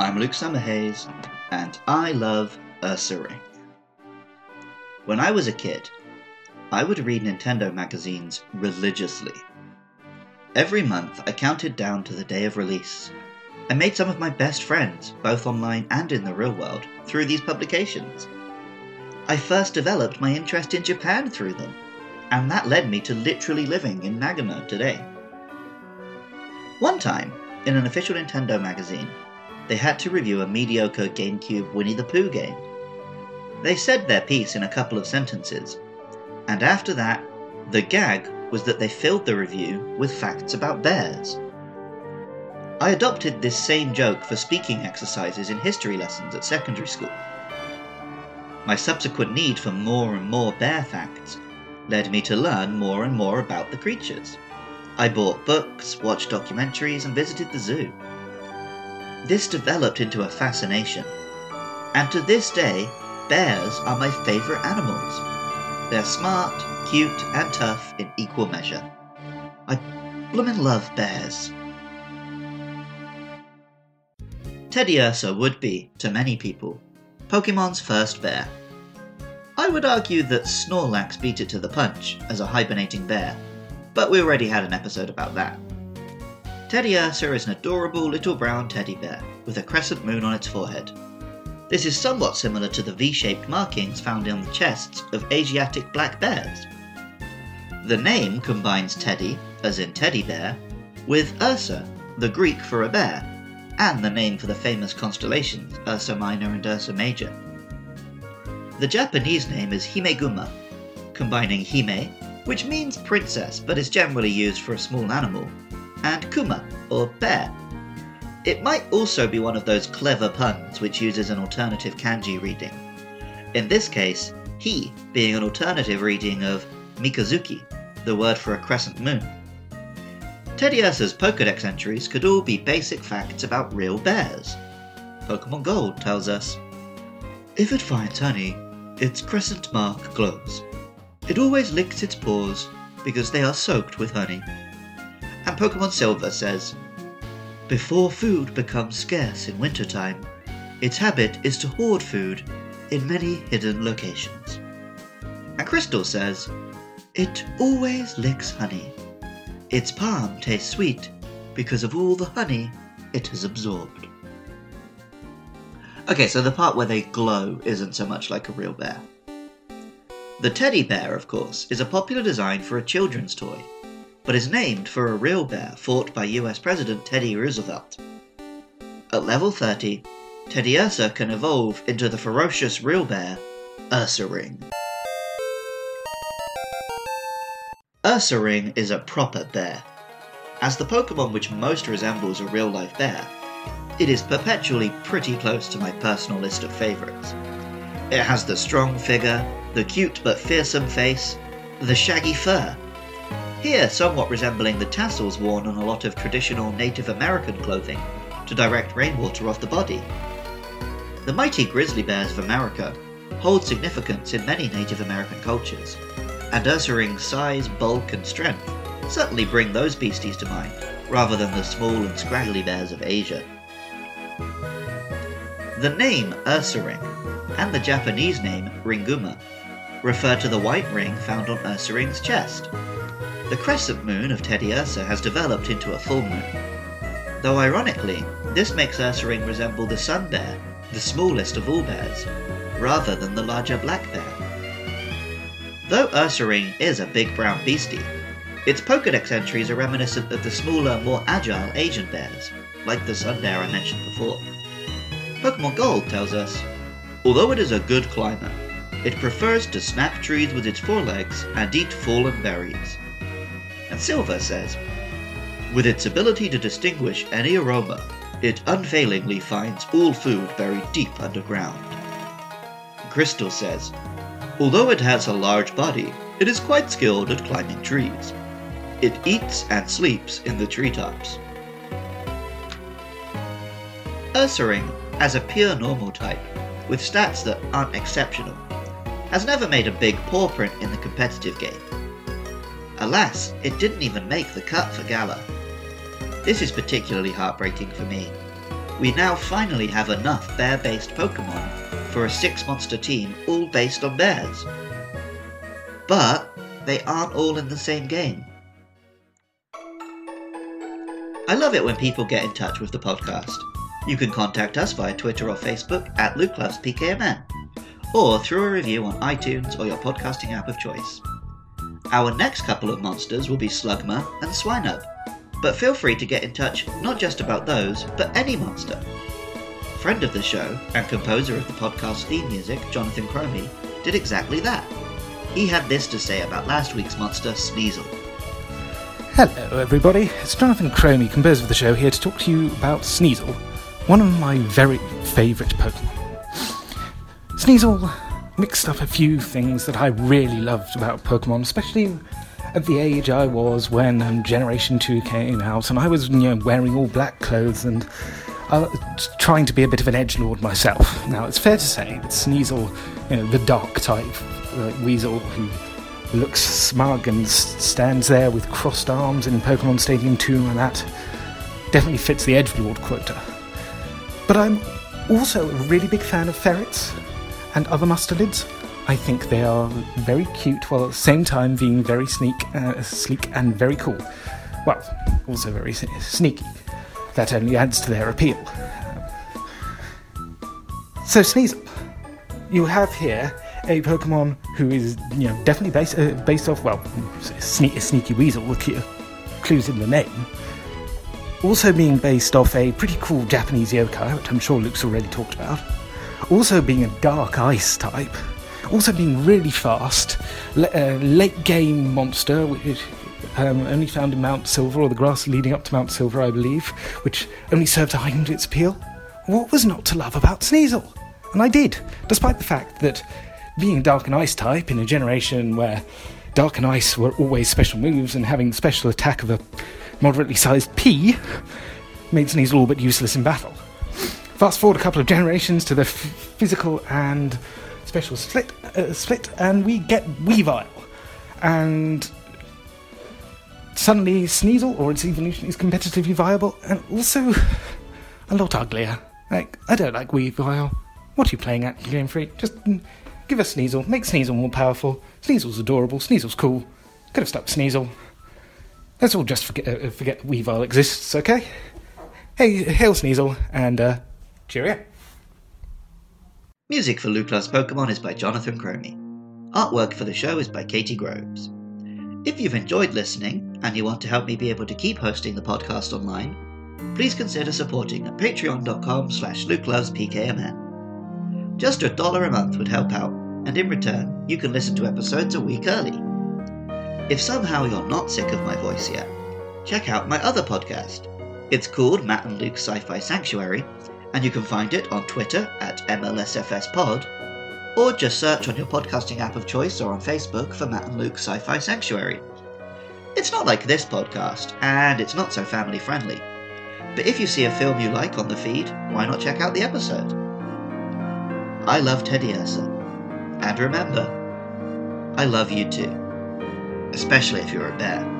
I'm Luke Summerhayes, and I love Ursaring. When I was a kid, I would read Nintendo magazines religiously. Every month, I counted down to the day of release. I made some of my best friends, both online and in the real world, through these publications. I first developed my interest in Japan through them, and that led me to literally living in Nagano today. One time, in an official Nintendo magazine, they had to review a mediocre GameCube Winnie the Pooh game. They said their piece in a couple of sentences, and after that, the gag was that they filled the review with facts about bears. I adopted this same joke for speaking exercises in history lessons at secondary school. My subsequent need for more and more bear facts led me to learn more and more about the creatures. I bought books, watched documentaries, and visited the zoo. This developed into a fascination, and to this day, bears are my favourite animals. They're smart, cute, and tough in equal measure. I bloomin' love bears. Teddiursa would be, to many people, Pokemon's first bear. I would argue that Snorlax beat it to the punch as a hibernating bear, but we already had an episode about that. Teddiursa is an adorable little brown teddy bear with a crescent moon on its forehead. This is somewhat similar to the V shaped markings found on the chests of Asiatic black bears. The name combines teddy, as in teddy bear, with Ursa, the Greek for a bear, and the name for the famous constellations Ursa Minor and Ursa Major. The Japanese name is Himeguma, combining Hime, which means princess but is generally used for a small animal, and kuma, or bear. It might also be one of those clever puns which uses an alternative kanji reading. In this case, he being an alternative reading of Mikazuki, the word for a crescent moon. Teddiursa's Pokedex entries could all be basic facts about real bears. Pokemon Gold tells us If it finds honey, its crescent mark glows. It always licks its paws because they are soaked with honey Pokemon Silver says, Before food becomes scarce in wintertime, its habit is to hoard food in many hidden locations. And Crystal says, It always licks honey. Its palm tastes sweet because of all the honey it has absorbed. Okay, so the part where they glow isn't so much like a real bear. The teddy bear, of course, is a popular design for a children's toy but is named for a real bear fought by US President Teddy Roosevelt. At level 30, Teddiursa can evolve into the ferocious real bear, Ursaring. Ursaring is a proper bear. As the Pokemon which most resembles a real life bear, it is perpetually pretty close to my personal list of favourites. It has the strong figure, the cute but fearsome face, the shaggy fur, here somewhat resembling the tassels worn on a lot of traditional Native American clothing to direct rainwater off the body. The mighty grizzly bears of America hold significance in many Native American cultures, and Ursaring's size, bulk, and strength certainly bring those beasties to mind, rather than the small and scraggly bears of Asia. The name Ursaring and the Japanese name Ringuma refer to the white ring found on Ursaring's chest, the crescent moon of Teddiursa has developed into a full moon. Though ironically, this makes Ursaring resemble the sun bear, the smallest of all bears, rather than the larger black bear. Though Ursaring is a big brown beastie, its Pokedex entries are reminiscent of the smaller, more agile Asian bears, like the sun bear I mentioned before. Pokemon Gold tells us, although it is a good climber, it prefers to snap trees with its forelegs and eat fallen berries. Silver says, with its ability to distinguish any aroma, it unfailingly finds all food buried deep underground. Crystal says, although it has a large body, it is quite skilled at climbing trees. It eats and sleeps in the treetops. Ursaring, as a pure normal type, with stats that aren't exceptional, has never made a big paw print in the competitive game. Alas, it didn't even make the cut for Galar. This is particularly heartbreaking for me. we now finally have enough bear based Pokemon for a six monster team all based on bears. But they aren't all in the same game. I love it when people get in touch with the podcast. You can contact us via Twitter or Facebook at Luke Loves PKMN, or through a review on iTunes or your podcasting app of choice. Our next couple of monsters will be Slugma and Swinub, but feel free to get in touch not just about those, but any monster. Friend of the show and composer of the podcast theme music, Jonathan Cromie, did exactly that. He had this to say about last week's monster, Sneasel. Hello, everybody. It's Jonathan Cromie, composer of the show, here to talk to you about Sneasel, one of my very favourite Pokemon. Sneasel mixed up a few things that I really loved about Pokemon, especially at the age I was when um, Generation 2 came out, and I was you know, wearing all black clothes and uh, trying to be a bit of an edge lord myself. Now, it's fair to say that Sneasel, you know, the dark type uh, Weasel who looks smug and stands there with crossed arms in Pokemon Stadium 2 and that, definitely fits the edge lord quota. But I'm also a really big fan of ferrets and other mustelids. I think they are very cute while at the same time being very sneak, uh, sleek and very cool. Well, also very sneaky. That only adds to their appeal. So, Sneasel, you have here a Pokemon who is, you know, definitely based uh, based off well, sne- sneaky weasel. Here, clues in the name. Also being based off a pretty cool Japanese yokai, which I'm sure Luke's already talked about. Also being a dark ice type. Also being really fast. Le- uh, late game monster, which um, only found in Mount Silver, or the grass leading up to Mount Silver, I believe, which only served to heighten its appeal. What was not to love about Sneasel? And I did, despite the fact that being a Dark and Ice type in a generation where Dark and Ice were always special moves and having the special attack of a moderately sized pea made Sneasel all but useless in battle. Fast forward a couple of generations to the f- physical and special split, uh, split, and we get Weavile. And suddenly Sneasel or its evolution is competitively viable and also a lot uglier. Like, I don't like Weavile. What are you playing at, Game Freak? Just give us Sneasel, make Sneasel more powerful. Sneasel's adorable, Sneasel's cool. Could have stuck Sneasel. Let's all just forget, uh, forget Weavile exists, okay? Hey, hail Sneasel, and uh, cheerio. Music for Luke Loves Pokemon is by Jonathan Cromie. Artwork for the show is by Katie Groves. If you've enjoyed listening and you want to help me be able to keep hosting the podcast online, please consider supporting at patreon.com slash lukelovespkmn. Just a dollar a month would help out, and in return, you can listen to episodes a week early. If somehow you're not sick of my voice yet, check out my other podcast. It's called Matt and Luke's Sci-Fi Sanctuary, and you can find it on Twitter at MLSFSPod, or just search on your podcasting app of choice or on Facebook for Matt and Luke's Sci-Fi Sanctuary. It's not like this podcast, and it's not so family friendly. But if you see a film you like on the feed, why not check out the episode? I love Teddiursa. And remember, I love you too. Especially if you're a bear.